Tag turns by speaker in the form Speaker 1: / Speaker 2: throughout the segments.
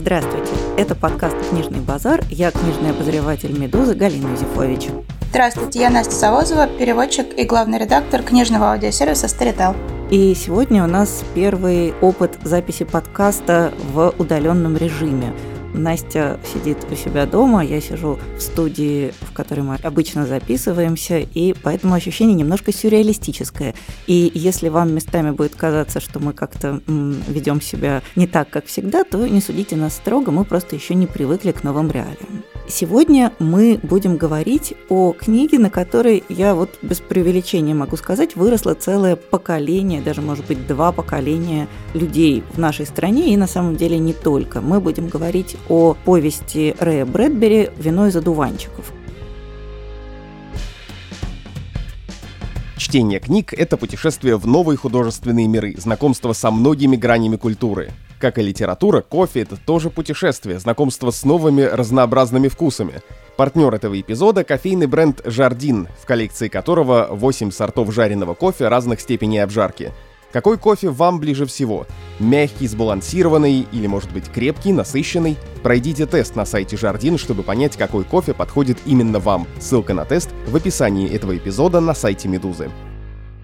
Speaker 1: Здравствуйте, это подкаст «Книжный базар». Я книжный обозреватель «Медузы» Галина Юзефович.
Speaker 2: Здравствуйте, я Настя Савозова, переводчик и главный редактор книжного аудиосервиса «Старител».
Speaker 1: И сегодня у нас первый опыт записи подкаста в удаленном режиме – Настя сидит у себя дома, я сижу в студии, в которой мы обычно записываемся, и поэтому ощущение немножко сюрреалистическое. И если вам местами будет казаться, что мы как-то ведем себя не так, как всегда, то не судите нас строго, мы просто еще не привыкли к новым реалиям. Сегодня мы будем говорить о книге, на которой я вот без преувеличения могу сказать, выросло целое поколение, даже может быть два поколения людей в нашей стране, и на самом деле не только. Мы будем говорить о повести Рэя Брэдбери «Вино из одуванчиков».
Speaker 3: Чтение книг — это путешествие в новые художественные миры, знакомство со многими гранями культуры. Как и литература, кофе — это тоже путешествие, знакомство с новыми разнообразными вкусами. Партнер этого эпизода — кофейный бренд «Жардин», в коллекции которого 8 сортов жареного кофе разных степеней обжарки. Какой кофе вам ближе всего? Мягкий, сбалансированный или, может быть, крепкий, насыщенный? Пройдите тест на сайте Жардин, чтобы понять, какой кофе подходит именно вам. Ссылка на тест в описании этого эпизода на сайте Медузы.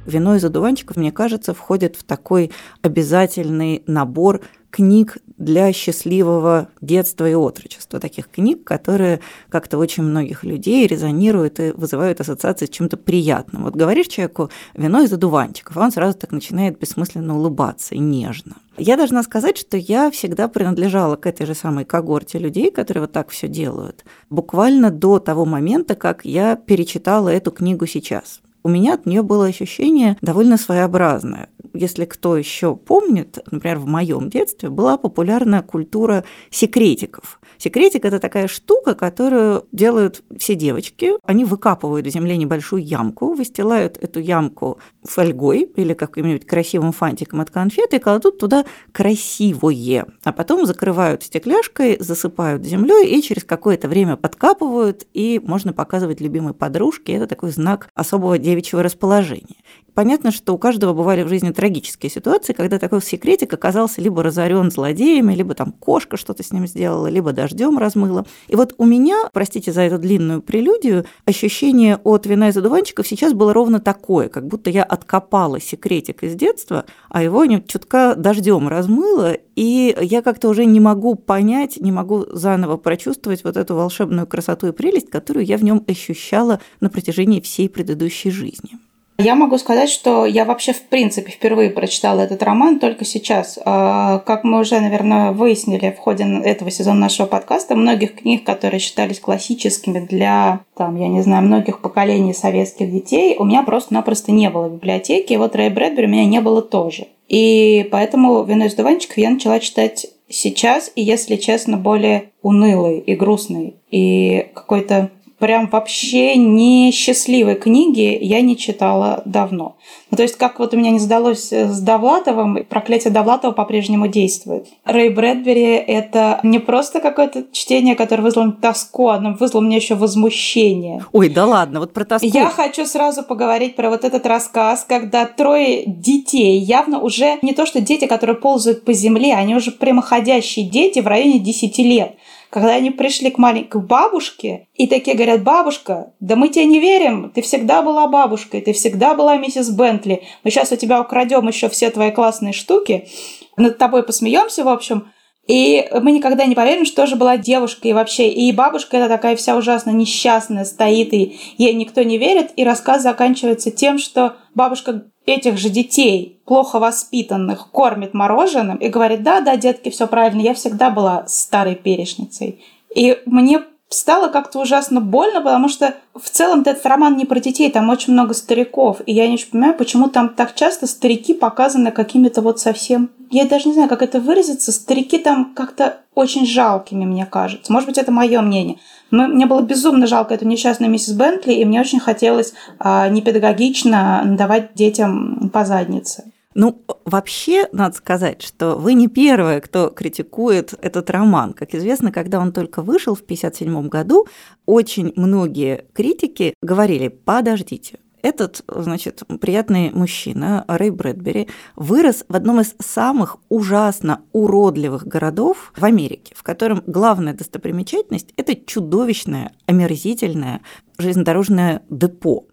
Speaker 1: Вино из одуванчиков, мне кажется, входит в такой обязательный набор книг для счастливого детства и отрочества. Таких книг, которые как-то очень многих людей резонируют и вызывают ассоциации с чем-то приятным. Вот говоришь человеку «вино из одуванчиков», а он сразу так начинает бессмысленно улыбаться и нежно. Я должна сказать, что я всегда принадлежала к этой же самой когорте людей, которые вот так все делают, буквально до того момента, как я перечитала эту книгу сейчас у меня от нее было ощущение довольно своеобразное. Если кто еще помнит, например, в моем детстве была популярная культура секретиков. Секретик – это такая штука, которую делают все девочки. Они выкапывают в земле небольшую ямку, выстилают эту ямку фольгой или каким-нибудь красивым фантиком от конфеты и кладут туда красивое. А потом закрывают стекляшкой, засыпают землей и через какое-то время подкапывают, и можно показывать любимой подружке. Это такой знак особого девичьего расположения. Понятно, что у каждого бывали в жизни трагические ситуации, когда такой секретик оказался либо разорен злодеями, либо там кошка что-то с ним сделала, либо дождем размыла. И вот у меня, простите за эту длинную прелюдию, ощущение от вина из одуванчиков сейчас было ровно такое, как будто я откопала секретик из детства, а его чутка дождем размыло, и я как-то уже не могу понять, не могу заново прочувствовать вот эту волшебную красоту и прелесть, которую я в нем ощущала на протяжении всей предыдущей жизни.
Speaker 2: Я могу сказать, что я вообще в принципе впервые прочитала этот роман только сейчас. А, как мы уже, наверное, выяснили в ходе этого сезона нашего подкаста, многих книг, которые считались классическими для, там, я не знаю, многих поколений советских детей, у меня просто-напросто не было в библиотеке. И вот Рэй Брэдбери у меня не было тоже. И поэтому «Вино из дуванчиков» я начала читать сейчас, и, если честно, более унылый и грустный, и какой-то прям вообще не счастливой книги я не читала давно. Ну, то есть, как вот у меня не сдалось с Довлатовым, проклятие Довлатова по-прежнему действует. Рэй Брэдбери — это не просто какое-то чтение, которое вызвало тоску, оно вызвало мне еще возмущение.
Speaker 1: Ой, да ладно, вот про тоску.
Speaker 2: Я хочу сразу поговорить про вот этот рассказ, когда трое детей, явно уже не то, что дети, которые ползают по земле, они уже прямоходящие дети в районе 10 лет когда они пришли к маленькой бабушке, и такие говорят, бабушка, да мы тебе не верим, ты всегда была бабушкой, ты всегда была миссис Бентли, мы сейчас у тебя украдем еще все твои классные штуки, над тобой посмеемся, в общем, и мы никогда не поверим, что тоже была девушка и вообще. И бабушка это такая вся ужасно несчастная стоит, и ей никто не верит. И рассказ заканчивается тем, что бабушка этих же детей, плохо воспитанных, кормит мороженым и говорит, да, да, детки, все правильно, я всегда была старой перешницей. И мне стало как-то ужасно больно, потому что в целом этот роман не про детей, там очень много стариков. И я не очень понимаю, почему там так часто старики показаны какими-то вот совсем... Я даже не знаю, как это выразиться. Старики там как-то очень жалкими, мне кажется. Может быть, это мое мнение. Мне было безумно жалко эту несчастную миссис Бентли, и мне очень хотелось а, непедагогично давать детям по заднице.
Speaker 1: Ну, вообще, надо сказать, что вы не первая, кто критикует этот роман. Как известно, когда он только вышел в 1957 году, очень многие критики говорили, подождите, этот, значит, приятный мужчина, Рэй Брэдбери, вырос в одном из самых ужасно уродливых городов в Америке, в котором главная достопримечательность – это чудовищное, омерзительное железнодорожное депо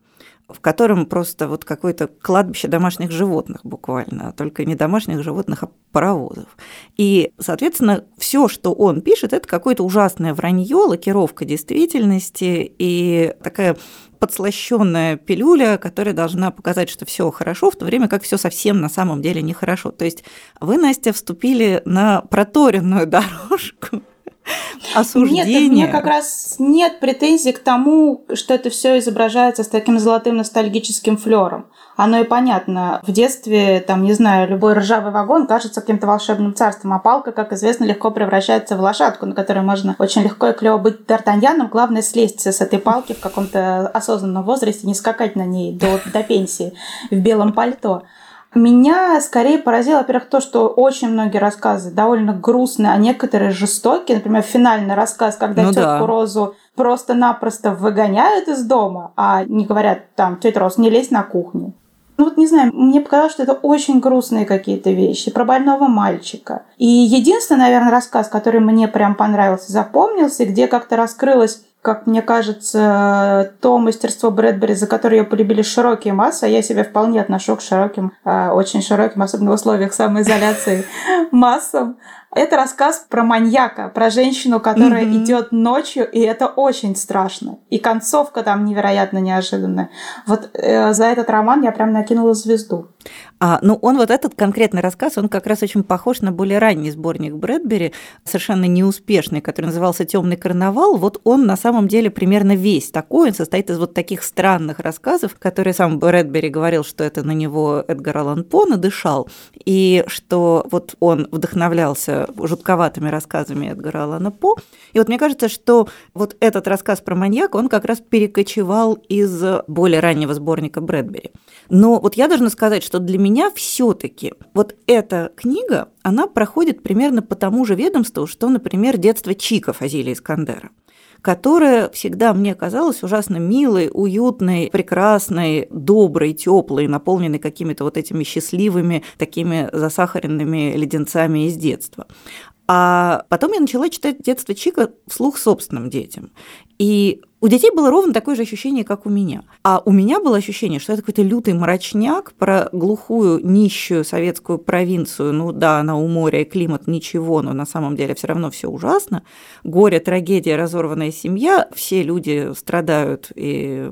Speaker 1: в котором просто вот какое-то кладбище домашних животных буквально, только не домашних животных, а паровозов. И, соответственно, все, что он пишет, это какое-то ужасное вранье, лакировка действительности и такая подслащенная пилюля, которая должна показать, что все хорошо, в то время как все совсем на самом деле нехорошо. То есть вы, Настя, вступили на проторенную дорожку осуждение.
Speaker 2: Нет, у меня как раз нет претензий к тому, что это все изображается с таким золотым ностальгическим флером. Оно и понятно. В детстве, там, не знаю, любой ржавый вагон кажется каким-то волшебным царством, а палка, как известно, легко превращается в лошадку, на которой можно очень легко и клево быть Д'Артаньяном. Главное слезть с этой палки в каком-то осознанном возрасте, не скакать на ней до, до пенсии в белом пальто. Меня скорее поразило, во-первых, то, что очень многие рассказы довольно грустные, а некоторые жестокие. Например, финальный рассказ, когда ну тетку да. Розу просто-напросто выгоняют из дома, а не говорят там, тетя Роз, не лезь на кухню. Ну вот не знаю, мне показалось, что это очень грустные какие-то вещи про больного мальчика. И единственный, наверное, рассказ, который мне прям понравился, запомнился, где как-то раскрылась как мне кажется, то мастерство Брэдбери, за которое ее полюбили широкие массы, а я себя вполне отношу к широким, а, очень широким, особенно в условиях самоизоляции, массам. Это рассказ про маньяка, про женщину, которая mm-hmm. идет ночью, и это очень страшно. И концовка там невероятно неожиданная. Вот э, за этот роман я прям накинула звезду.
Speaker 1: А, ну, он вот этот конкретный рассказ, он как раз очень похож на более ранний сборник Брэдбери, совершенно неуспешный, который назывался Темный карнавал. Вот он на самом деле примерно весь такой. Он состоит из вот таких странных рассказов, которые сам Брэдбери говорил, что это на него Эдгар Аллан По надышал, и что вот он вдохновлялся жутковатыми рассказами Эдгара Аллана По. И вот мне кажется, что вот этот рассказ про маньяка, он как раз перекочевал из более раннего сборника Брэдбери. Но вот я должна сказать, что для меня все таки вот эта книга, она проходит примерно по тому же ведомству, что, например, «Детство Чика» Фазилия Искандера которая всегда мне казалась ужасно милой, уютной, прекрасной, доброй, теплой, наполненной какими-то вот этими счастливыми, такими засахаренными леденцами из детства. А потом я начала читать «Детство Чика» вслух собственным детям. И у детей было ровно такое же ощущение, как у меня. А у меня было ощущение, что это какой-то лютый мрачняк про глухую, нищую советскую провинцию. Ну да, она у моря климат ничего, но на самом деле все равно все ужасно. Горе, трагедия, разорванная семья, все люди страдают и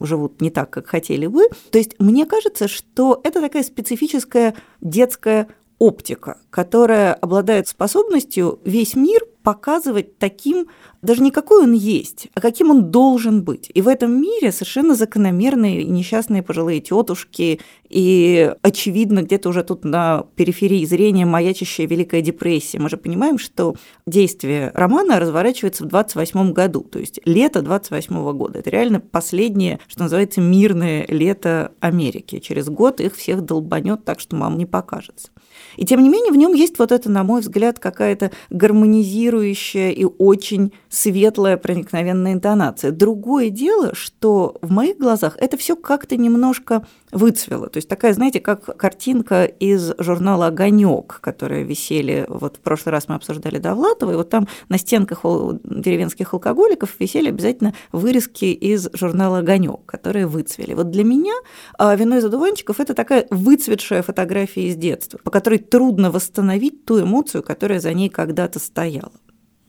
Speaker 1: живут не так, как хотели бы. То есть мне кажется, что это такая специфическая детская оптика, которая обладает способностью весь мир показывать таким, даже не какой он есть, а каким он должен быть. И в этом мире совершенно закономерные несчастные пожилые тетушки, и очевидно, где-то уже тут на периферии зрения маячащая Великая депрессия. Мы же понимаем, что действие романа разворачивается в 28 году, то есть лето 28 года. Это реально последнее, что называется, мирное лето Америки. Через год их всех долбанет так, что мам не покажется. И тем не менее в нем есть вот это, на мой взгляд, какая-то гармонизирующая и очень светлая проникновенная интонация. Другое дело, что в моих глазах это все как-то немножко выцвело. То есть такая, знаете, как картинка из журнала «Огонек», которые висели, вот в прошлый раз мы обсуждали Довлатова, и вот там на стенках деревенских алкоголиков висели обязательно вырезки из журнала «Огонек», которые выцвели. Вот для меня а, «Вино из одуванчиков» – это такая выцветшая фотография из детства, по которой трудно восстановить ту эмоцию, которая за ней когда-то стояла.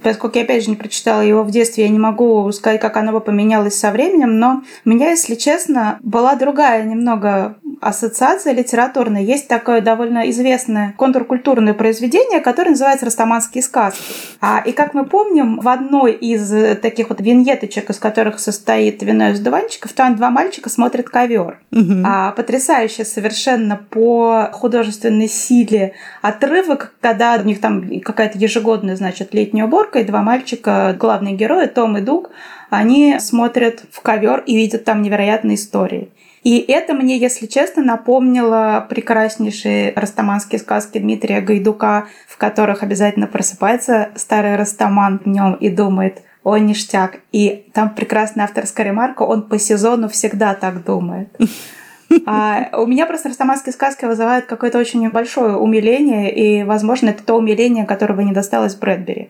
Speaker 2: Поскольку я, опять же, не прочитала его в детстве, я не могу сказать, как оно бы поменялось со временем, но у меня, если честно, была другая немного ассоциация литературная. Есть такое довольно известное контркультурное произведение, которое называется «Растаманские сказки». А, и, как мы помним, в одной из таких вот виньеточек, из которых состоит «Вино из дуванчиков», там два мальчика смотрят ковер. Угу. А, потрясающе совершенно по художественной силе отрывок, когда у них там какая-то ежегодная, значит, летняя уборка, и два мальчика, главные герои, Том и Дуг, они смотрят в ковер и видят там невероятные истории. И это мне, если честно, напомнило прекраснейшие растаманские сказки Дмитрия Гайдука, в которых обязательно просыпается старый растаман днем и думает, он ништяк. И там прекрасная авторская ремарка, он по сезону всегда так думает. А у меня просто растаманские сказки вызывают какое-то очень большое умиление, и, возможно, это то умиление, которого не досталось Брэдбери.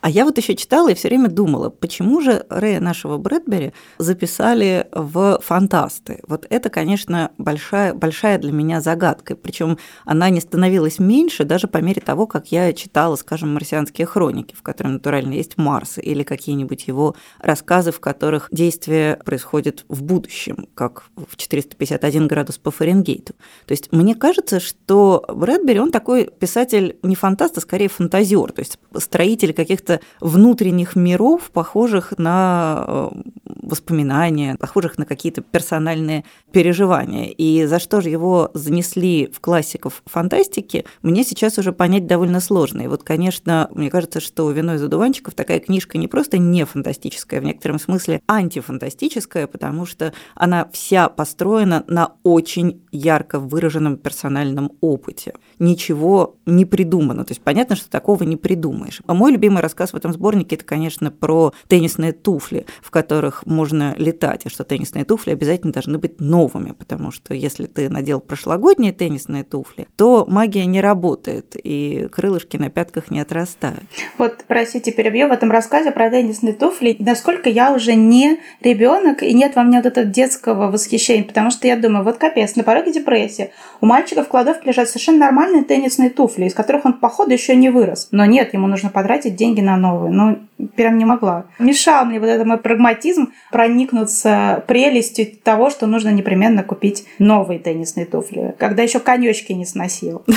Speaker 1: А я вот еще читала и все время думала, почему же Рэя нашего Брэдбери записали в фантасты. Вот это, конечно, большая, большая для меня загадка. Причем она не становилась меньше даже по мере того, как я читала, скажем, марсианские хроники, в которых натурально есть Марс, или какие-нибудь его рассказы, в которых действие происходит в будущем, как в 451 градус по Фаренгейту. То есть мне кажется, что Брэдбери, он такой писатель не фантаст, а скорее фантазер, то есть строитель каких-то каких-то внутренних миров, похожих на э, воспоминания, похожих на какие-то персональные переживания. И за что же его занесли в классиков фантастики, мне сейчас уже понять довольно сложно. И вот, конечно, мне кажется, что «Вино из одуванчиков» такая книжка не просто не фантастическая, в некотором смысле антифантастическая, потому что она вся построена на очень ярко выраженном персональном опыте. Ничего не придумано. То есть понятно, что такого не придумаешь. А мой любимый рассказ в этом сборнике – это, конечно, про теннисные туфли, в которых можно летать, и что теннисные туфли обязательно должны быть новыми, потому что если ты надел прошлогодние теннисные туфли, то магия не работает, и крылышки на пятках не отрастают.
Speaker 2: Вот, простите, перебью, в этом рассказе про теннисные туфли, насколько я уже не ребенок, и нет во мне вот этого детского восхищения, потому что я думаю, вот капец, на пороге депрессии. У мальчика в кладовке лежат совершенно нормальные теннисные туфли, из которых он, походу, еще не вырос. Но нет, ему нужно потратить деньги на новые. Ну, прям не могла. Мешал мне вот этот мой прагматизм проникнуться прелестью того, что нужно непременно купить новые теннисные туфли, когда еще конечки не сносил.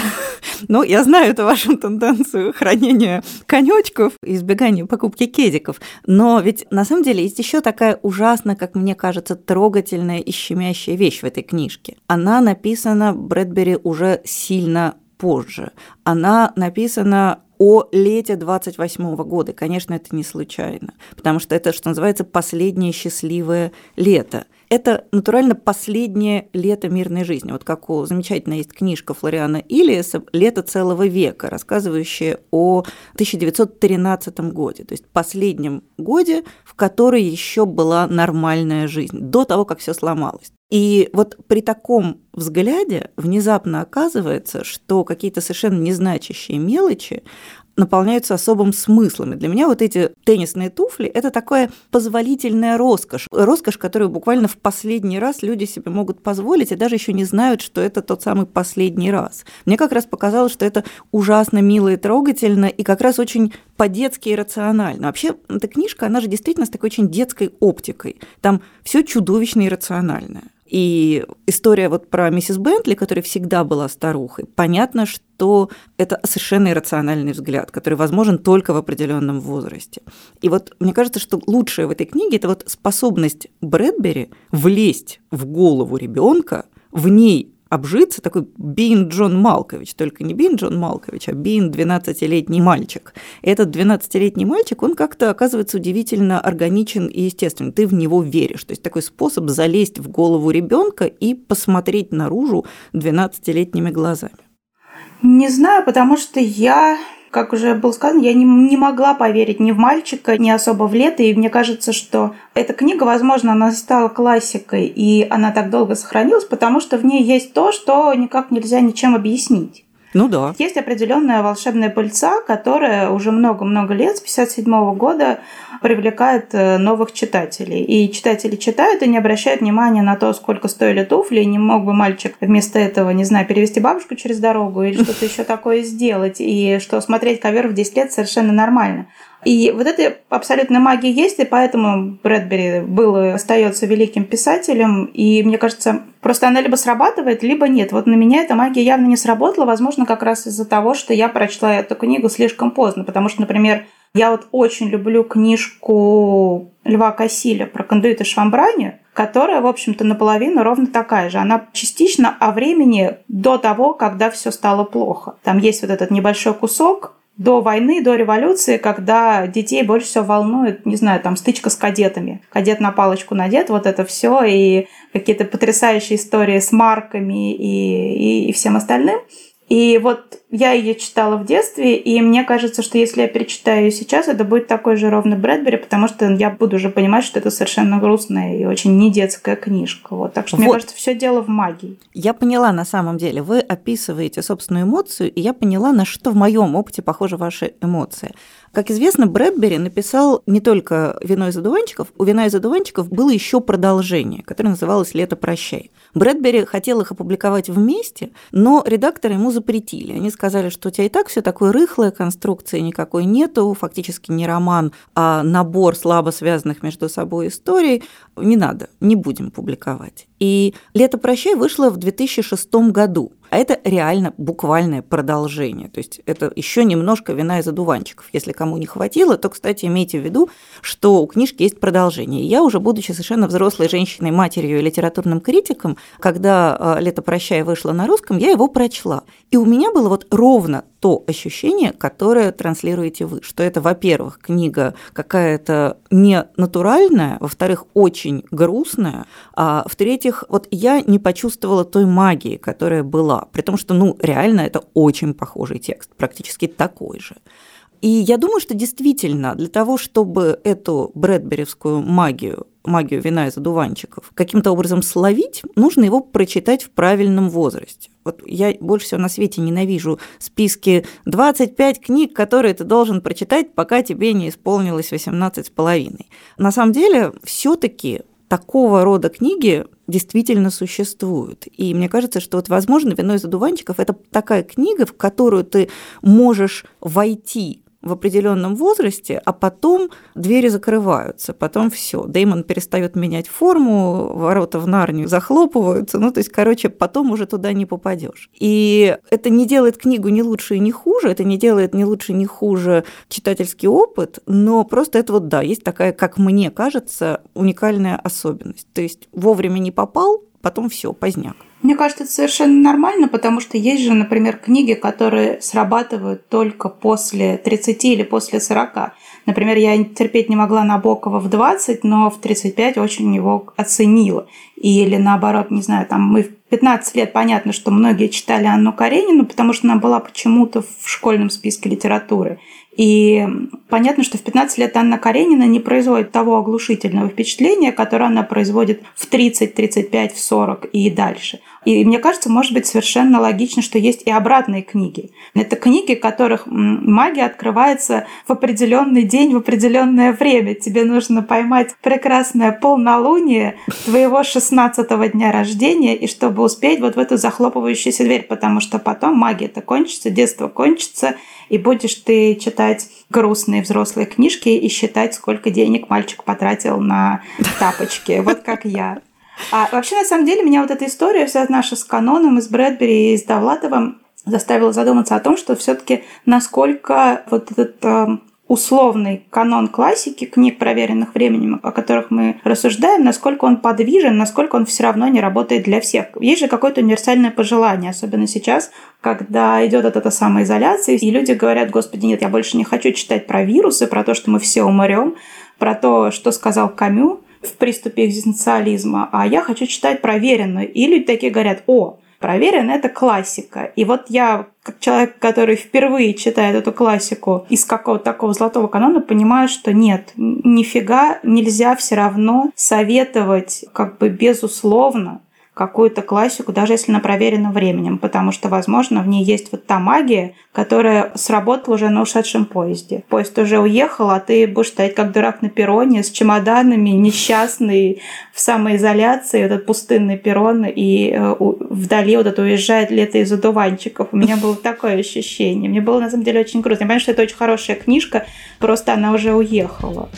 Speaker 1: Ну, я знаю эту вашу тенденцию хранения конечков и избегания покупки кедиков, но ведь на самом деле есть еще такая ужасно, как мне кажется, трогательная и щемящая вещь в этой книжке. Она написана Брэдбери уже сильно позже. Она написана о лете 28 года. Конечно, это не случайно, потому что это, что называется, последнее счастливое лето. Это, натурально, последнее лето мирной жизни. Вот как у замечательно есть книжка Флориана Иллиеса «Лето целого века», рассказывающая о 1913 годе, то есть последнем годе, в который еще была нормальная жизнь, до того, как все сломалось. И вот при таком взгляде внезапно оказывается, что какие-то совершенно незначащие мелочи, наполняются особым смыслом. И для меня вот эти теннисные туфли – это такая позволительная роскошь. Роскошь, которую буквально в последний раз люди себе могут позволить, и даже еще не знают, что это тот самый последний раз. Мне как раз показалось, что это ужасно мило и трогательно, и как раз очень по-детски и рационально. Вообще, эта книжка, она же действительно с такой очень детской оптикой. Там все чудовищно и рациональное. И история вот про миссис Бентли, которая всегда была старухой, понятно, что это совершенно иррациональный взгляд, который возможен только в определенном возрасте. И вот мне кажется, что лучшее в этой книге – это вот способность Брэдбери влезть в голову ребенка, в ней обжиться, такой Бин Джон Малкович, только не Бин Джон Малкович, а Бин 12-летний мальчик. Этот 12-летний мальчик, он как-то оказывается удивительно органичен и естественный. Ты в него веришь. То есть такой способ залезть в голову ребенка и посмотреть наружу 12-летними глазами.
Speaker 2: Не знаю, потому что я как уже было сказано, я не, не могла поверить ни в мальчика, ни особо в лето. И мне кажется, что эта книга, возможно, она стала классикой, и она так долго сохранилась, потому что в ней есть то, что никак нельзя ничем объяснить.
Speaker 1: Ну да.
Speaker 2: Есть определенная волшебная пыльца, которая уже много-много лет, с 57 года, привлекает э, новых читателей. И читатели читают и не обращают внимания на то, сколько стоили туфли, и не мог бы мальчик вместо этого, не знаю, перевести бабушку через дорогу или что-то еще такое сделать, и что смотреть ковер в 10 лет совершенно нормально. И вот эта абсолютная магия есть, и поэтому Брэдбери был и остается великим писателем. И мне кажется, просто она либо срабатывает, либо нет. Вот на меня эта магия явно не сработала, возможно, как раз из-за того, что я прочла эту книгу слишком поздно. Потому что, например, я вот очень люблю книжку Льва Кассиля про кондуит и швамбрани, которая, в общем-то, наполовину ровно такая же. Она частично о времени до того, когда все стало плохо. Там есть вот этот небольшой кусок, до войны, до революции, когда детей больше всего волнует, не знаю, там стычка с кадетами. Кадет на палочку надет, вот это все, и какие-то потрясающие истории с марками и, и, и всем остальным. И вот Я ее читала в детстве, и мне кажется, что если я перечитаю ее сейчас, это будет такой же ровно Брэдбери, потому что я буду уже понимать, что это совершенно грустная и очень не детская книжка. Вот. Так что, вот. мне кажется, все дело в магии.
Speaker 1: Я поняла на самом деле. Вы описываете собственную эмоцию, и я поняла, на что в моем опыте похожи ваши эмоции. Как известно, Брэдбери написал не только «Вино из одуванчиков», у «Вина из одуванчиков» было еще продолжение, которое называлось «Лето прощай». Брэдбери хотел их опубликовать вместе, но редакторы ему запретили. Они сказали, что у тебя и так все такое рыхлое, конструкции никакой нету, фактически не роман, а набор слабо связанных между собой историй. Не надо, не будем публиковать. И «Лето прощай» вышло в 2006 году. А это реально буквальное продолжение. То есть это еще немножко вина из одуванчиков. Если кому не хватило, то, кстати, имейте в виду, что у книжки есть продолжение. Я уже, будучи совершенно взрослой женщиной, матерью и литературным критиком, когда а, «Лето прощай» вышло на русском, я его прочла. И у меня было вот ровно то ощущение, которое транслируете вы, что это, во-первых, книга какая-то не натуральная, во-вторых, очень грустная, а в-третьих, вот я не почувствовала той магии, которая была, при том, что, ну, реально это очень похожий текст, практически такой же. И я думаю, что действительно для того, чтобы эту брэдберевскую магию магию вина из одуванчиков, каким-то образом словить, нужно его прочитать в правильном возрасте. Вот я больше всего на свете ненавижу списки 25 книг, которые ты должен прочитать, пока тебе не исполнилось 18 с половиной. На самом деле, все таки такого рода книги действительно существуют. И мне кажется, что вот, возможно, «Вино из одуванчиков» – это такая книга, в которую ты можешь войти в определенном возрасте, а потом двери закрываются, потом все. Деймон перестает менять форму, ворота в Нарнию захлопываются, ну то есть, короче, потом уже туда не попадешь. И это не делает книгу ни лучше и ни хуже, это не делает ни лучше, ни хуже читательский опыт, но просто это вот, да, есть такая, как мне кажется, уникальная особенность. То есть вовремя не попал, потом все, поздняк.
Speaker 2: Мне кажется, это совершенно нормально, потому что есть же, например, книги, которые срабатывают только после 30 или после 40. Например, я терпеть не могла Набокова в 20, но в 35 очень его оценила. Или наоборот, не знаю, там мы в 15 лет понятно, что многие читали Анну Каренину, потому что она была почему-то в школьном списке литературы. И понятно, что в 15 лет Анна Каренина не производит того оглушительного впечатления, которое она производит в 30, 35, в 40 и дальше. И мне кажется, может быть совершенно логично, что есть и обратные книги. Это книги, которых магия открывается в определенный день, в определенное время. Тебе нужно поймать прекрасное полнолуние твоего 16 дня рождения, и чтобы успеть вот в эту захлопывающуюся дверь, потому что потом магия-то кончится, детство кончится, и будешь ты читать грустные взрослые книжки и считать, сколько денег мальчик потратил на тапочки. Вот как я. А вообще, на самом деле, меня вот эта история вся наша с каноном, и с Брэдбери, и с Довлатовым заставила задуматься о том, что все-таки насколько вот этот э, условный канон классики, книг, проверенных временем, о которых мы рассуждаем, насколько он подвижен, насколько он все равно не работает для всех. Есть же какое-то универсальное пожелание, особенно сейчас, когда идет эта самоизоляция, и люди говорят, господи, нет, я больше не хочу читать про вирусы, про то, что мы все умрем, про то, что сказал Камю, в приступе экзистенциализма, а я хочу читать проверенную. И люди такие говорят, о, проверено это классика. И вот я, как человек, который впервые читает эту классику из какого-то такого золотого канона, понимаю, что нет, нифига нельзя все равно советовать как бы безусловно какую-то классику, даже если на проверенном временем, потому что, возможно, в ней есть вот та магия, которая сработала уже на ушедшем поезде. Поезд уже уехал, а ты будешь стоять как дурак на перроне с чемоданами, несчастный, в самоизоляции, этот пустынный перрон, и э, вдали вот это уезжает лето из одуванчиков. У меня было такое ощущение. Мне было, на самом деле, очень грустно. Я понимаю, что это очень хорошая книжка, просто она уже уехала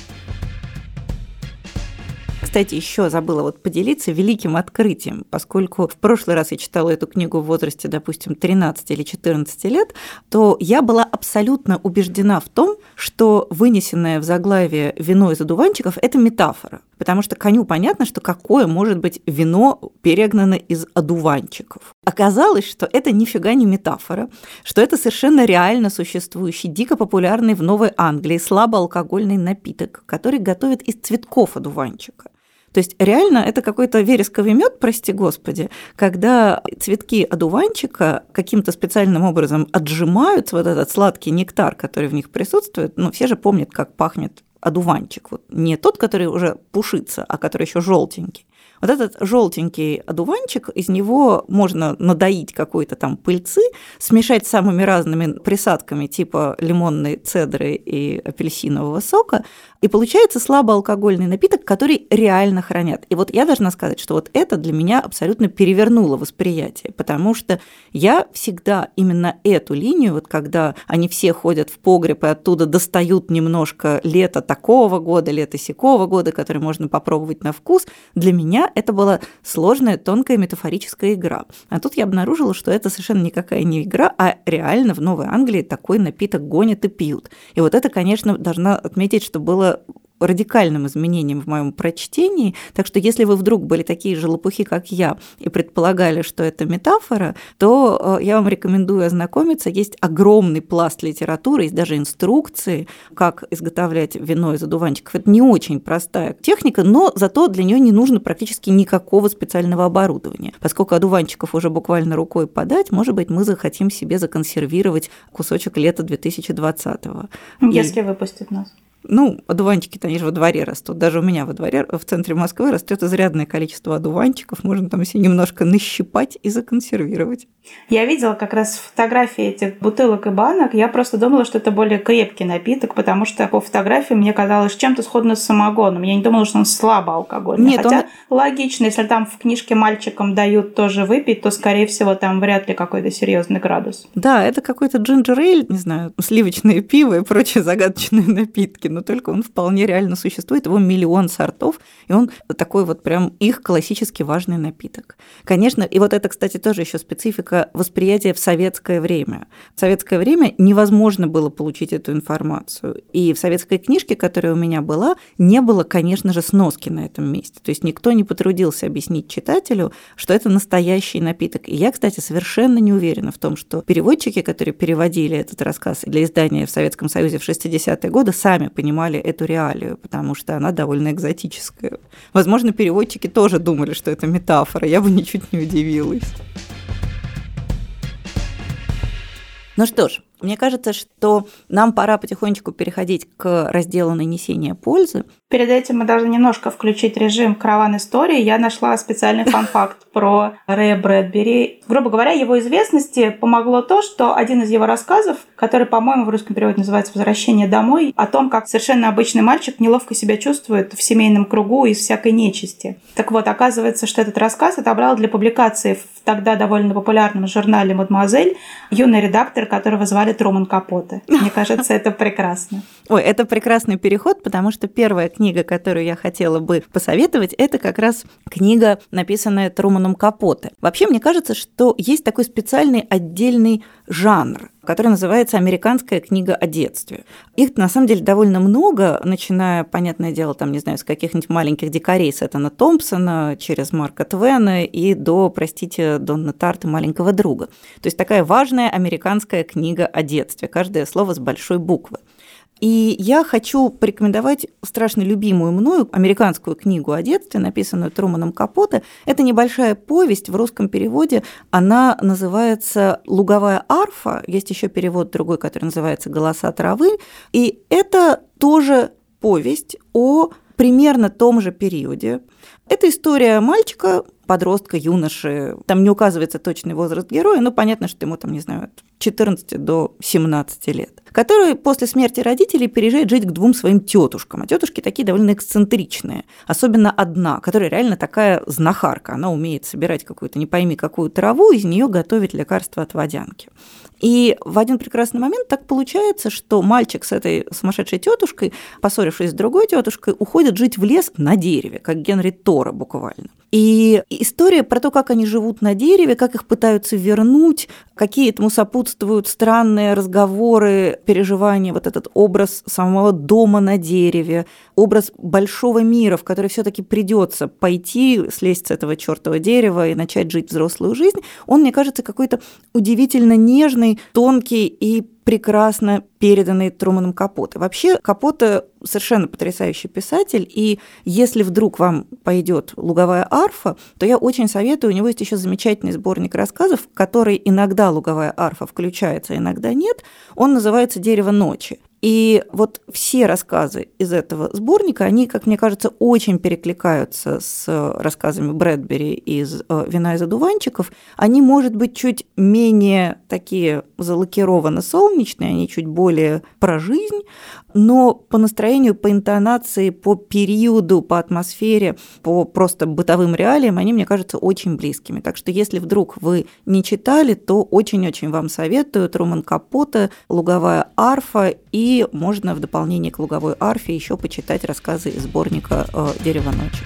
Speaker 1: кстати, еще забыла вот поделиться великим открытием, поскольку в прошлый раз я читала эту книгу в возрасте, допустим, 13 или 14 лет, то я была абсолютно убеждена в том, что вынесенное в заглавие вино из одуванчиков – это метафора. Потому что коню понятно, что какое может быть вино перегнано из одуванчиков. Оказалось, что это нифига не метафора, что это совершенно реально существующий, дико популярный в Новой Англии слабоалкогольный напиток, который готовят из цветков одуванчика. То есть реально это какой-то вересковый мед, прости господи, когда цветки одуванчика каким-то специальным образом отжимают вот этот сладкий нектар, который в них присутствует. Ну, все же помнят, как пахнет одуванчик. Вот не тот, который уже пушится, а который еще желтенький. Вот этот желтенький одуванчик, из него можно надоить какой-то там пыльцы, смешать с самыми разными присадками типа лимонной цедры и апельсинового сока, и получается слабоалкогольный напиток, который реально хранят. И вот я должна сказать, что вот это для меня абсолютно перевернуло восприятие, потому что я всегда именно эту линию, вот когда они все ходят в погреб и оттуда достают немножко лета такого года, лета сякого года, который можно попробовать на вкус, для меня это была сложная, тонкая метафорическая игра. А тут я обнаружила, что это совершенно никакая не игра, а реально в Новой Англии такой напиток гонят и пьют. И вот это, конечно, должна отметить, что было радикальным изменением в моем прочтении. Так что если вы вдруг были такие же лопухи, как я, и предполагали, что это метафора, то э, я вам рекомендую ознакомиться. Есть огромный пласт литературы, есть даже инструкции, как изготовлять вино из одуванчиков. Это не очень простая техника, но зато для нее не нужно практически никакого специального оборудования. Поскольку одуванчиков уже буквально рукой подать, может быть, мы захотим себе законсервировать кусочек лета 2020-го.
Speaker 2: Если и... выпустят нас.
Speaker 1: Ну, одуванчики-то они же во дворе растут. Даже у меня во дворе в центре Москвы растет изрядное количество одуванчиков. Можно там все немножко нащипать и законсервировать.
Speaker 2: Я видела как раз фотографии этих бутылок и банок. Я просто думала, что это более крепкий напиток, потому что по фотографии мне казалось чем-то сходно с самогоном. Я не думала, что он слабо алкогольный. Нет, Хотя он... логично, если там в книжке мальчикам дают тоже выпить, то, скорее всего, там вряд ли какой-то серьезный градус.
Speaker 1: Да, это какой-то джинджер не знаю, сливочное пиво и прочие загадочные напитки но только он вполне реально существует, его миллион сортов, и он такой вот прям их классически важный напиток. Конечно, и вот это, кстати, тоже еще специфика восприятия в советское время. В советское время невозможно было получить эту информацию, и в советской книжке, которая у меня была, не было, конечно же, сноски на этом месте. То есть никто не потрудился объяснить читателю, что это настоящий напиток. И я, кстати, совершенно не уверена в том, что переводчики, которые переводили этот рассказ для издания в Советском Союзе в 60-е годы, сами понимали, понимали эту реалию, потому что она довольно экзотическая. Возможно, переводчики тоже думали, что это метафора, я бы ничуть не удивилась. Ну что ж, мне кажется, что нам пора потихонечку переходить к разделу нанесения пользы.
Speaker 2: Перед этим мы должны немножко включить режим караван истории. Я нашла специальный фан-факт про Рэя Брэдбери. Грубо говоря, его известности помогло то, что один из его рассказов, который, по-моему, в русском переводе называется «Возвращение домой», о том, как совершенно обычный мальчик неловко себя чувствует в семейном кругу из всякой нечисти. Так вот, оказывается, что этот рассказ отобрал для публикации в тогда довольно популярном журнале «Мадемуазель» юный редактор, которого звали Труман Капоте. Мне кажется, это прекрасно.
Speaker 1: Ой, это прекрасный переход, потому что первая книга, которую я хотела бы посоветовать, это как раз книга, написанная Труманом Капоте. Вообще, мне кажется, что есть такой специальный отдельный жанр который называется «Американская книга о детстве». Их, на самом деле, довольно много, начиная, понятное дело, там, не знаю, с каких-нибудь маленьких дикарей Сеттона Томпсона, через Марка Твена и до, простите, Донна Тарта «Маленького друга». То есть такая важная американская книга о детстве, каждое слово с большой буквы. И я хочу порекомендовать страшно любимую мною американскую книгу о детстве, написанную Труманом Капоте. Это небольшая повесть в русском переводе. Она называется «Луговая арфа». Есть еще перевод другой, который называется «Голоса травы». И это тоже повесть о примерно том же периоде. Это история мальчика, подростка, юноши. Там не указывается точный возраст героя, но понятно, что ему там, не знаю, от 14 до 17 лет. Который после смерти родителей переезжает жить к двум своим тетушкам. А тетушки такие довольно эксцентричные. Особенно одна, которая реально такая знахарка. Она умеет собирать какую-то не пойми какую траву, из нее готовить лекарства от водянки. И в один прекрасный момент так получается, что мальчик с этой сумасшедшей тетушкой, поссорившись с другой тетушкой, уходит жить в лес на дереве, как Генри Тора буквально. И история про то, как они живут на дереве, как их пытаются вернуть, какие этому сопутствуют странные разговоры, переживания, вот этот образ самого дома на дереве, образ большого мира, в который все-таки придется пойти, слезть с этого чертова дерева и начать жить взрослую жизнь, он, мне кажется, какой-то удивительно нежный, тонкий и прекрасно переданный Труманом Капоте. Вообще, Капоте совершенно потрясающий писатель, и если вдруг вам пойдет луговая арфа, то я очень советую, у него есть еще замечательный сборник рассказов, в который иногда луговая арфа включается, иногда нет. Он называется «Дерево ночи». И вот все рассказы из этого сборника, они, как мне кажется, очень перекликаются с рассказами Брэдбери из э, «Вина из одуванчиков». Они, может быть, чуть менее такие залакированно солнечные, они чуть более про жизнь, но по настроению, по интонации, по периоду, по атмосфере, по просто бытовым реалиям они, мне кажется, очень близкими. Так что если вдруг вы не читали, то очень-очень вам советую Труман Капота, «Луговая арфа» и можно в дополнение к «Луговой арфе» еще почитать рассказы из сборника э, «Дерево ночи».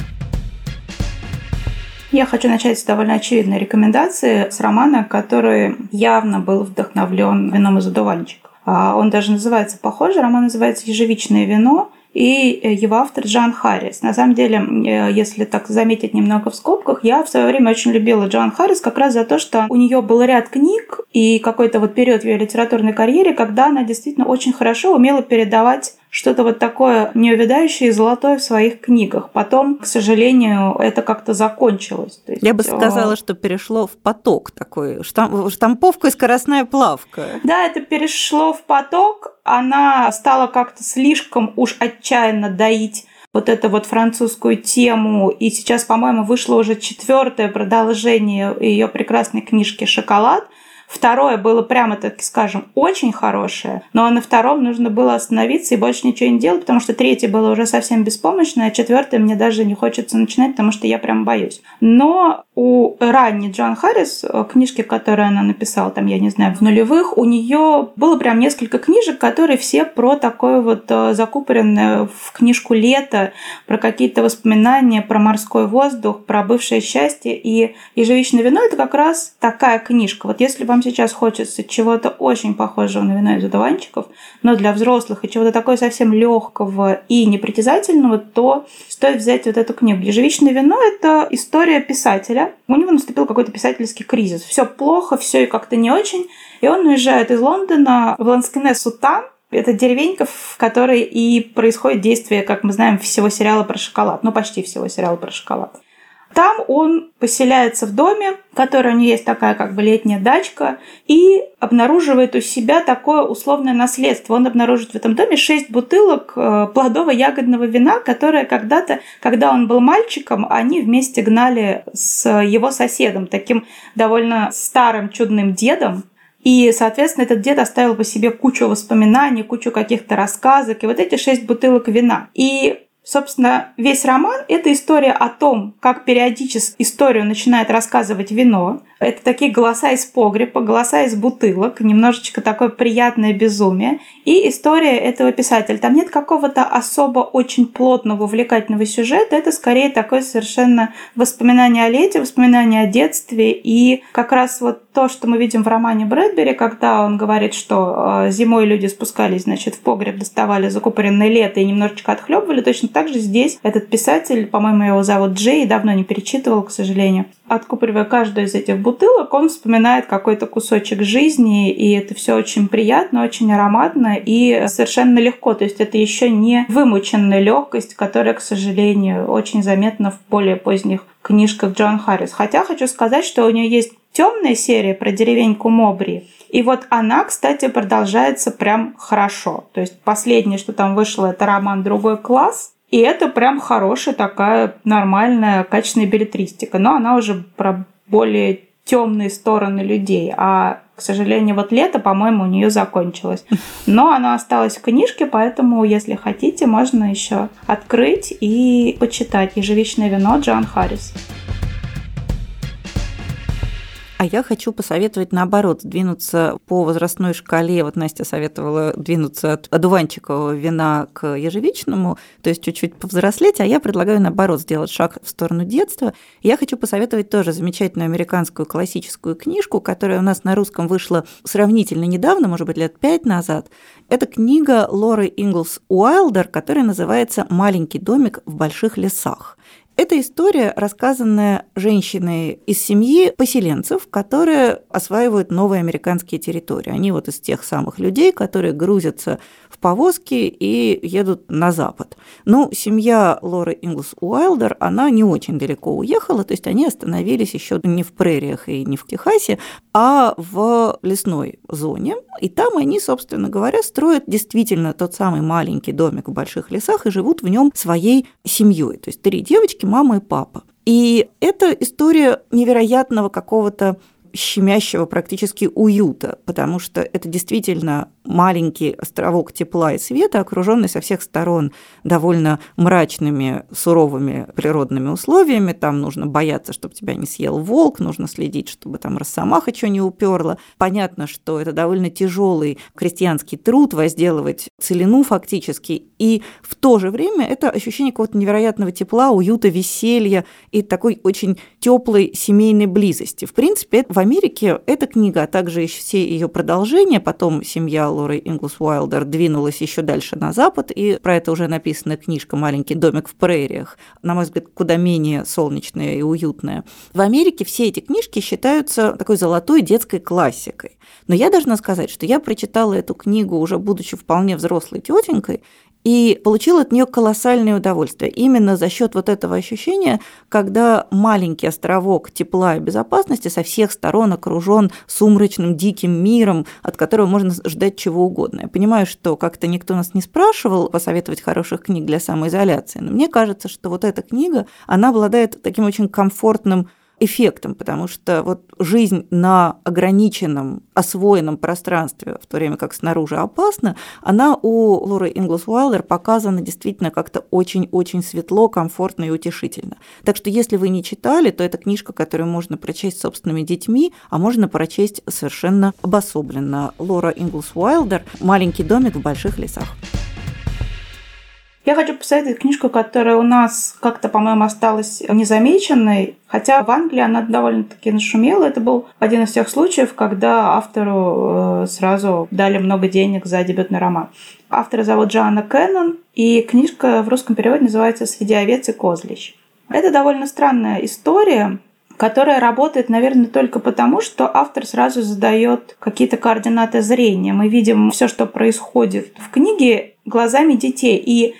Speaker 2: Я хочу начать с довольно очевидной рекомендации с романа, который явно был вдохновлен вином из одуванчика. Он даже называется похоже, роман называется «Ежевичное вино», и э, его автор Джон Харрис. На самом деле, э, если так заметить немного в скобках, я в свое время очень любила Джон Харрис как раз за то, что у нее был ряд книг и какой-то вот период в ее литературной карьере, когда она действительно очень хорошо умела передавать что-то вот такое неувядающее и золотое в своих книгах. Потом, к сожалению, это как-то закончилось.
Speaker 1: есть, Я бы сказала, что перешло в поток такой, штам, штамповка и скоростная плавка.
Speaker 2: Да, это перешло в поток. Она стала как-то слишком уж отчаянно доить вот эту вот французскую тему. И сейчас, по-моему, вышло уже четвертое продолжение ее прекрасной книжки «Шоколад», Второе было прямо, так скажем, очень хорошее, но на втором нужно было остановиться и больше ничего не делать, потому что третье было уже совсем беспомощное, а четвертое мне даже не хочется начинать, потому что я прям боюсь. Но у ранней Джон Харрис, э, книжки, которые она написала, там, я не знаю, в нулевых, у нее было прям несколько книжек, которые все про такое вот э, закупоренное в книжку лето, про какие-то воспоминания, про морской воздух, про бывшее счастье. И «Ежевичное вино» — это как раз такая книжка. Вот если вам вам сейчас хочется чего-то очень похожего на вино из одуванчиков, но для взрослых, и чего-то такое совсем легкого и непритязательного, то стоит взять вот эту книгу. Ежевичное вино – это история писателя. У него наступил какой-то писательский кризис. Все плохо, все и как-то не очень. И он уезжает из Лондона в Ланскине-Сутан, это деревенька, в которой и происходит действие, как мы знаем, всего сериала про шоколад. Ну, почти всего сериала про шоколад. Там он поселяется в доме, который у него есть такая как бы летняя дачка, и обнаруживает у себя такое условное наследство. Он обнаружит в этом доме шесть бутылок э, плодово-ягодного вина, которое когда-то, когда он был мальчиком, они вместе гнали с его соседом, таким довольно старым чудным дедом, и, соответственно, этот дед оставил по себе кучу воспоминаний, кучу каких-то рассказок, и вот эти шесть бутылок вина. И Собственно, весь роман – это история о том, как периодически историю начинает рассказывать вино. Это такие голоса из погреба, голоса из бутылок, немножечко такое приятное безумие. И история этого писателя. Там нет какого-то особо очень плотного, увлекательного сюжета. Это скорее такое совершенно воспоминание о лете, воспоминание о детстве. И как раз вот то, что мы видим в романе Брэдбери, когда он говорит, что э, зимой люди спускались, значит, в погреб, доставали закупоренное лето и немножечко отхлебывали, точно так же здесь этот писатель, по-моему, его зовут Джей, давно не перечитывал, к сожалению, откупоривая каждую из этих бутылок, он вспоминает какой-то кусочек жизни, и это все очень приятно, очень ароматно и совершенно легко. То есть это еще не вымученная легкость, которая, к сожалению, очень заметна в более поздних книжках Джон Харрис. Хотя хочу сказать, что у нее есть темная серия про деревеньку Мобри. И вот она, кстати, продолжается прям хорошо. То есть последнее, что там вышло, это роман «Другой класс». И это прям хорошая такая нормальная, качественная билетристика. Но она уже про более темные стороны людей. А, к сожалению, вот лето, по-моему, у нее закончилось. Но она осталась в книжке, поэтому, если хотите, можно еще открыть и почитать «Ежевичное вино» Джон Харрис.
Speaker 1: А я хочу посоветовать наоборот, двинуться по возрастной шкале. Вот Настя советовала двинуться от одуванчикового вина к ежевичному, то есть чуть-чуть повзрослеть, а я предлагаю наоборот сделать шаг в сторону детства. Я хочу посоветовать тоже замечательную американскую классическую книжку, которая у нас на русском вышла сравнительно недавно, может быть, лет пять назад. Это книга Лоры Инглс Уайлдер, которая называется «Маленький домик в больших лесах». Это история, рассказанная женщиной из семьи поселенцев, которые осваивают новые американские территории. Они вот из тех самых людей, которые грузятся в повозки и едут на запад. Ну, семья Лоры Инглс Уайлдер, она не очень далеко уехала, то есть они остановились еще не в прериях и не в Техасе, а в лесной зоне. И там они, собственно говоря, строят действительно тот самый маленький домик в больших лесах и живут в нем своей семьей. То есть три девочки, мама и папа. И это история невероятного какого-то щемящего практически уюта, потому что это действительно маленький островок тепла и света, окруженный со всех сторон довольно мрачными, суровыми природными условиями. Там нужно бояться, чтобы тебя не съел волк, нужно следить, чтобы там росомаха что не уперла. Понятно, что это довольно тяжелый крестьянский труд возделывать целину фактически, и в то же время это ощущение какого-то невероятного тепла, уюта, веселья и такой очень теплой семейной близости. В принципе, в Америке эта книга, а также все ее продолжения, потом семья Лоры Инглс Уайлдер двинулась еще дальше на запад, и про это уже написана книжка «Маленький домик в прериях», на мой взгляд, куда менее солнечная и уютная. В Америке все эти книжки считаются такой золотой детской классикой. Но я должна сказать, что я прочитала эту книгу уже будучи вполне взрослой тетенькой, и получил от нее колоссальное удовольствие. Именно за счет вот этого ощущения, когда маленький островок тепла и безопасности со всех сторон окружен сумрачным диким миром, от которого можно ждать чего угодно. Я понимаю, что как-то никто нас не спрашивал посоветовать хороших книг для самоизоляции, но мне кажется, что вот эта книга, она обладает таким очень комфортным эффектом, потому что вот жизнь на ограниченном, освоенном пространстве, в то время как снаружи опасно, она у Лоры Инглс Уайлдер показана действительно как-то очень-очень светло, комфортно и утешительно. Так что если вы не читали, то это книжка, которую можно прочесть собственными детьми, а можно прочесть совершенно обособленно. Лора Инглс Уайлдер «Маленький домик в больших лесах».
Speaker 2: Я хочу посоветовать книжку, которая у нас как-то, по-моему, осталась незамеченной, хотя в Англии она довольно-таки нашумела. Это был один из тех случаев, когда автору э, сразу дали много денег за дебютный роман. Автора зовут Джоанна Кеннон, и книжка в русском переводе называется «Среди овец и козлищ». Это довольно странная история, которая работает, наверное, только потому, что автор сразу задает какие-то координаты зрения. Мы видим все, что происходит в книге глазами детей. И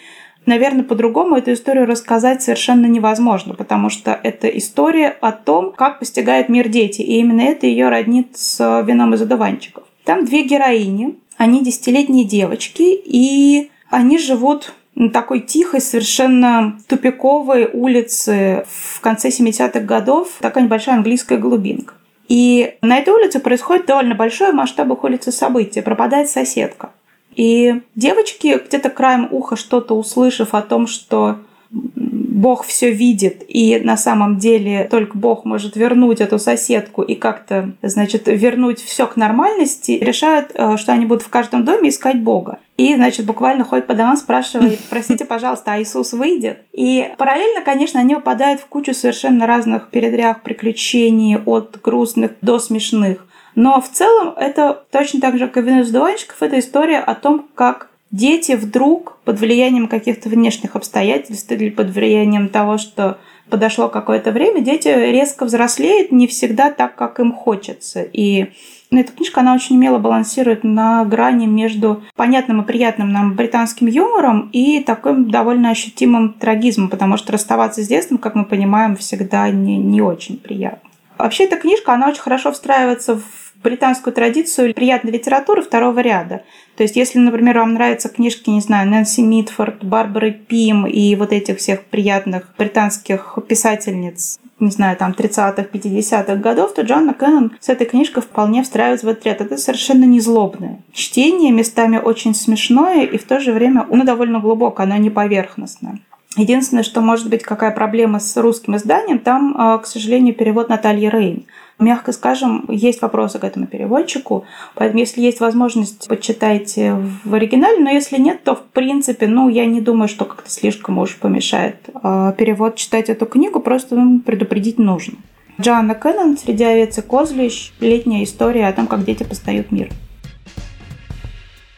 Speaker 2: наверное, по-другому эту историю рассказать совершенно невозможно, потому что это история о том, как постигает мир дети. И именно это ее роднит с вином из одуванчиков. Там две героини, они десятилетние девочки, и они живут на такой тихой, совершенно тупиковой улице в конце 70-х годов, такая небольшая английская глубинка. И на этой улице происходит довольно большое масштабах улицы событие. Пропадает соседка. И девочки, где-то краем уха что-то услышав о том, что Бог все видит, и на самом деле только Бог может вернуть эту соседку и как-то, значит, вернуть все к нормальности, решают, э, что они будут в каждом доме искать Бога. И, значит, буквально ходит по домам, спрашивает, простите, пожалуйста, а Иисус выйдет? И параллельно, конечно, они попадают в кучу совершенно разных передрях, приключений, от грустных до смешных. Но в целом это точно так же, как и «Вино из это история о том, как дети вдруг под влиянием каких-то внешних обстоятельств или под влиянием того, что подошло какое-то время, дети резко взрослеют не всегда так, как им хочется. И эта книжка, она очень умело балансирует на грани между понятным и приятным нам британским юмором и таким довольно ощутимым трагизмом, потому что расставаться с детством, как мы понимаем, всегда не, не очень приятно. Вообще эта книжка, она очень хорошо встраивается в британскую традицию приятной литературы второго ряда. То есть, если, например, вам нравятся книжки, не знаю, Нэнси Митфорд, Барбары Пим и вот этих всех приятных британских писательниц, не знаю, там 30-х, 50-х годов, то Джоанна Кеннон с этой книжкой вполне встраивается в этот ряд. Это совершенно не злобное. Чтение местами очень смешное и в то же время оно довольно глубокое, оно не поверхностное. Единственное, что может быть какая проблема с русским изданием, там, а, к сожалению, перевод Натальи Рейн. Мягко скажем, есть вопросы к этому переводчику, поэтому если есть возможность, почитайте в оригинале, но если нет, то в принципе, ну, я не думаю, что как-то слишком уж помешает а, перевод читать эту книгу, просто ну, предупредить нужно. Джоанна Кеннон «Среди овец и козлищ. Летняя история о том, как дети познают мир».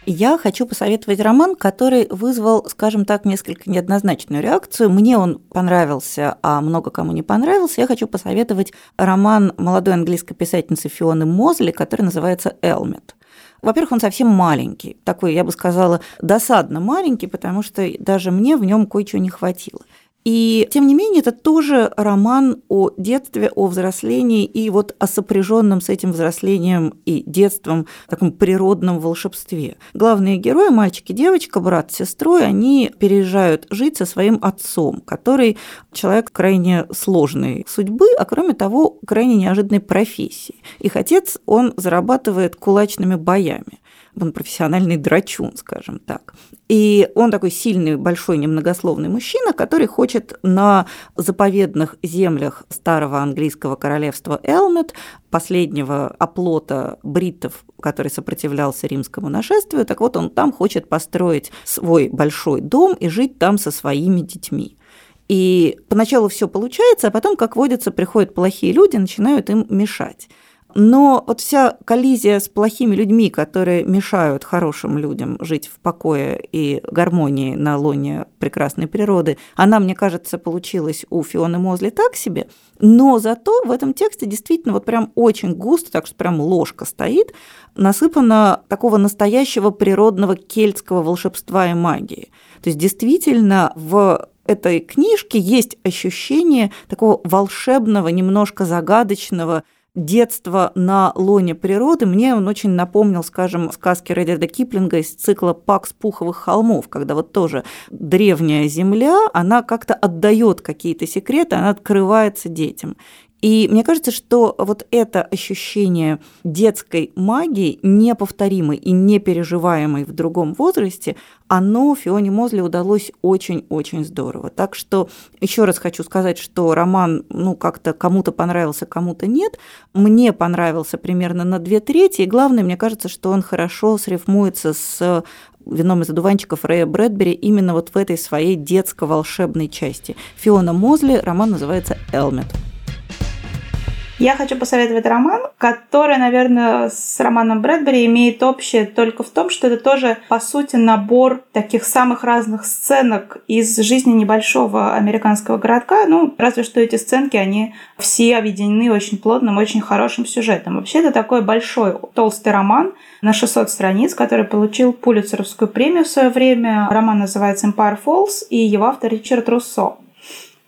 Speaker 1: Я хочу посоветовать роман, который вызвал, скажем так, несколько неоднозначную реакцию. Мне он понравился, а много кому не понравился. Я хочу посоветовать роман молодой английской писательницы Фионы Мозли, который называется «Элмет». Во-первых, он совсем маленький, такой, я бы сказала, досадно маленький, потому что даже мне в нем кое-чего не хватило. И, тем не менее, это тоже роман о детстве, о взрослении и вот о сопряженном с этим взрослением и детством таком природном волшебстве. Главные герои, мальчик и девочка, брат с сестрой, они переезжают жить со своим отцом, который человек крайне сложной судьбы, а кроме того, крайне неожиданной профессии. Их отец, он зарабатывает кулачными боями он профессиональный драчун, скажем так. И он такой сильный, большой, немногословный мужчина, который хочет на заповедных землях старого английского королевства Элмет, последнего оплота бриттов, который сопротивлялся римскому нашествию, так вот он там хочет построить свой большой дом и жить там со своими детьми. И поначалу все получается, а потом, как водится, приходят плохие люди, начинают им мешать. Но вот вся коллизия с плохими людьми, которые мешают хорошим людям жить в покое и гармонии на лоне прекрасной природы, она, мне кажется, получилась у Фионы Мозли так себе. Но зато в этом тексте действительно вот прям очень густо, так что прям ложка стоит, насыпано такого настоящего природного кельтского волшебства и магии. То есть действительно в этой книжке есть ощущение такого волшебного, немножко загадочного, детство на лоне природы, мне он очень напомнил, скажем, сказки Редерда Киплинга из цикла «Пакс пуховых холмов», когда вот тоже древняя земля, она как-то отдает какие-то секреты, она открывается детям. И мне кажется, что вот это ощущение детской магии, неповторимой и непереживаемой в другом возрасте, оно Фионе Мозли удалось очень-очень здорово. Так что еще раз хочу сказать, что роман, ну, как-то кому-то понравился, кому-то нет. Мне понравился примерно на две трети, и главное, мне кажется, что он хорошо срифмуется с вином из одуванчиков Рэя Брэдбери именно вот в этой своей детско-волшебной части. Фиона Мозли, роман называется «Элмет».
Speaker 2: Я хочу посоветовать роман, который, наверное, с романом Брэдбери имеет общее только в том, что это тоже, по сути, набор таких самых разных сценок из жизни небольшого американского городка. Ну, разве что эти сценки, они все объединены очень плотным, очень хорошим сюжетом. Вообще, это такой большой, толстый роман на 600 страниц, который получил Пулицеровскую премию в свое время. Роман называется «Empire Falls», и его автор Ричард Руссо.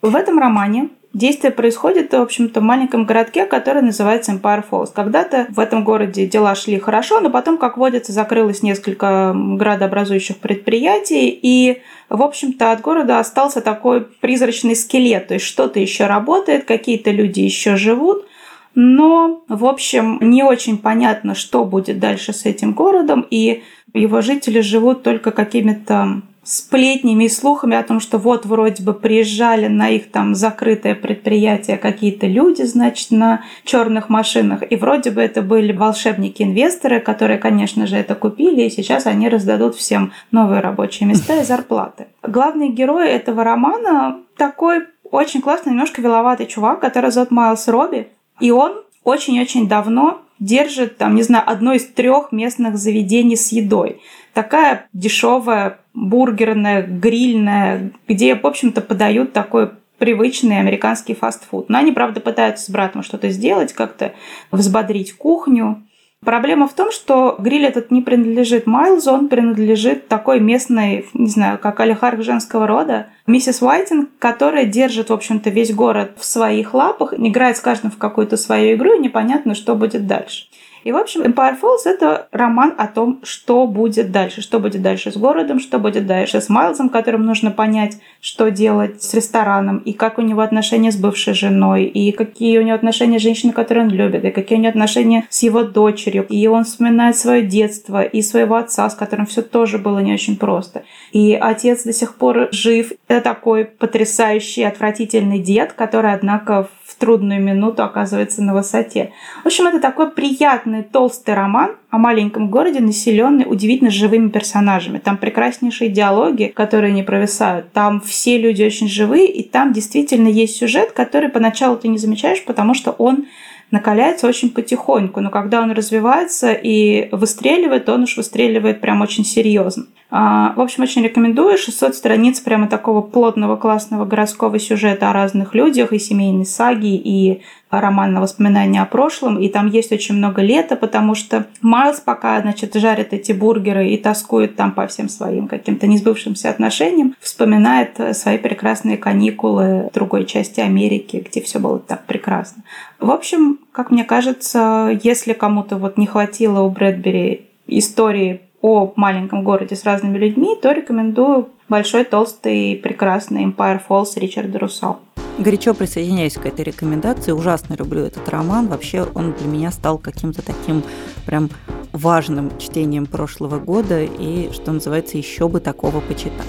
Speaker 2: В этом романе Действие происходит, в общем-то, в маленьком городке, который называется Empire Falls. Когда-то в этом городе дела шли хорошо, но потом, как водится, закрылось несколько градообразующих предприятий, и, в общем-то, от города остался такой призрачный скелет, то есть что-то еще работает, какие-то люди еще живут, но, в общем, не очень понятно, что будет дальше с этим городом, и его жители живут только какими-то сплетнями и слухами о том, что вот вроде бы приезжали на их там закрытое предприятие какие-то люди, значит, на черных машинах, и вроде бы это были волшебники-инвесторы, которые, конечно же, это купили, и сейчас они раздадут всем новые рабочие места и зарплаты. Главный герой этого романа такой очень классный, немножко виловатый чувак, который зовут Майлз Робби, и он очень-очень давно держит, там, не знаю, одно из трех местных заведений с едой. Такая дешевая бургерная, грильная, где, в общем-то, подают такой привычный американский фастфуд. Но они, правда, пытаются с братом что-то сделать, как-то взбодрить кухню. Проблема в том, что гриль этот не принадлежит Майлзу, он принадлежит такой местной, не знаю, как олигарх женского рода, миссис Уайтинг, которая держит, в общем-то, весь город в своих лапах, играет с каждым в какую-то свою игру, и непонятно, что будет дальше. И, в общем, Empire Falls — это роман о том, что будет дальше. Что будет дальше с городом, что будет дальше с Майлзом, которым нужно понять, что делать с рестораном, и как у него отношения с бывшей женой, и какие у него отношения с женщиной, которую он любит, и какие у него отношения с его дочерью. И он вспоминает свое детство и своего отца, с которым все тоже было не очень просто. И отец до сих пор жив. Это такой потрясающий, отвратительный дед, который, однако, в трудную минуту оказывается на высоте. В общем, это такой приятный толстый роман о маленьком городе, населенный удивительно живыми персонажами. Там прекраснейшие диалоги, которые не провисают. Там все люди очень живые, и там действительно есть сюжет, который поначалу ты не замечаешь, потому что он накаляется очень потихоньку, но когда он развивается и выстреливает, он уж выстреливает прям очень серьезно. А, в общем, очень рекомендую. 600 страниц прямо такого плотного, классного городского сюжета о разных людях, и семейной саги, и роман на воспоминания о прошлом, и там есть очень много лета, потому что Майлз пока, значит, жарит эти бургеры и тоскует там по всем своим каким-то несбывшимся отношениям, вспоминает свои прекрасные каникулы в другой части Америки, где все было так прекрасно. В общем, как мне кажется, если кому-то вот не хватило у Брэдбери истории о маленьком городе с разными людьми, то рекомендую большой, толстый, прекрасный Empire Falls Ричарда Руссо.
Speaker 1: Горячо присоединяюсь к этой рекомендации. Ужасно люблю этот роман. Вообще он для меня стал каким-то таким прям важным чтением прошлого года и, что называется, еще бы такого почитал.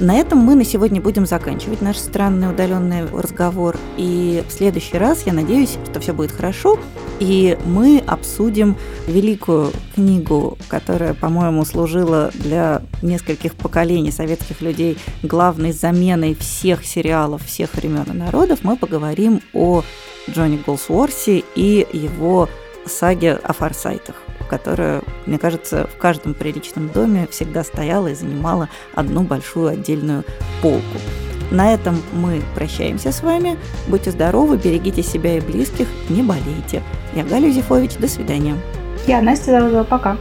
Speaker 1: На этом мы на сегодня будем заканчивать наш странный удаленный разговор. И в следующий раз, я надеюсь, что все будет хорошо, и мы обсудим великую книгу, которая, по-моему, служила для нескольких поколений советских людей главной заменой всех сериалов всех времен и народов. Мы поговорим о Джонни Голсуорсе и его саге о форсайтах которая, мне кажется, в каждом приличном доме всегда стояла и занимала одну большую отдельную полку. На этом мы прощаемся с вами. Будьте здоровы, берегите себя и близких, не болейте. Я Галя Юзефович, до свидания.
Speaker 2: Я Настя Заводова, пока.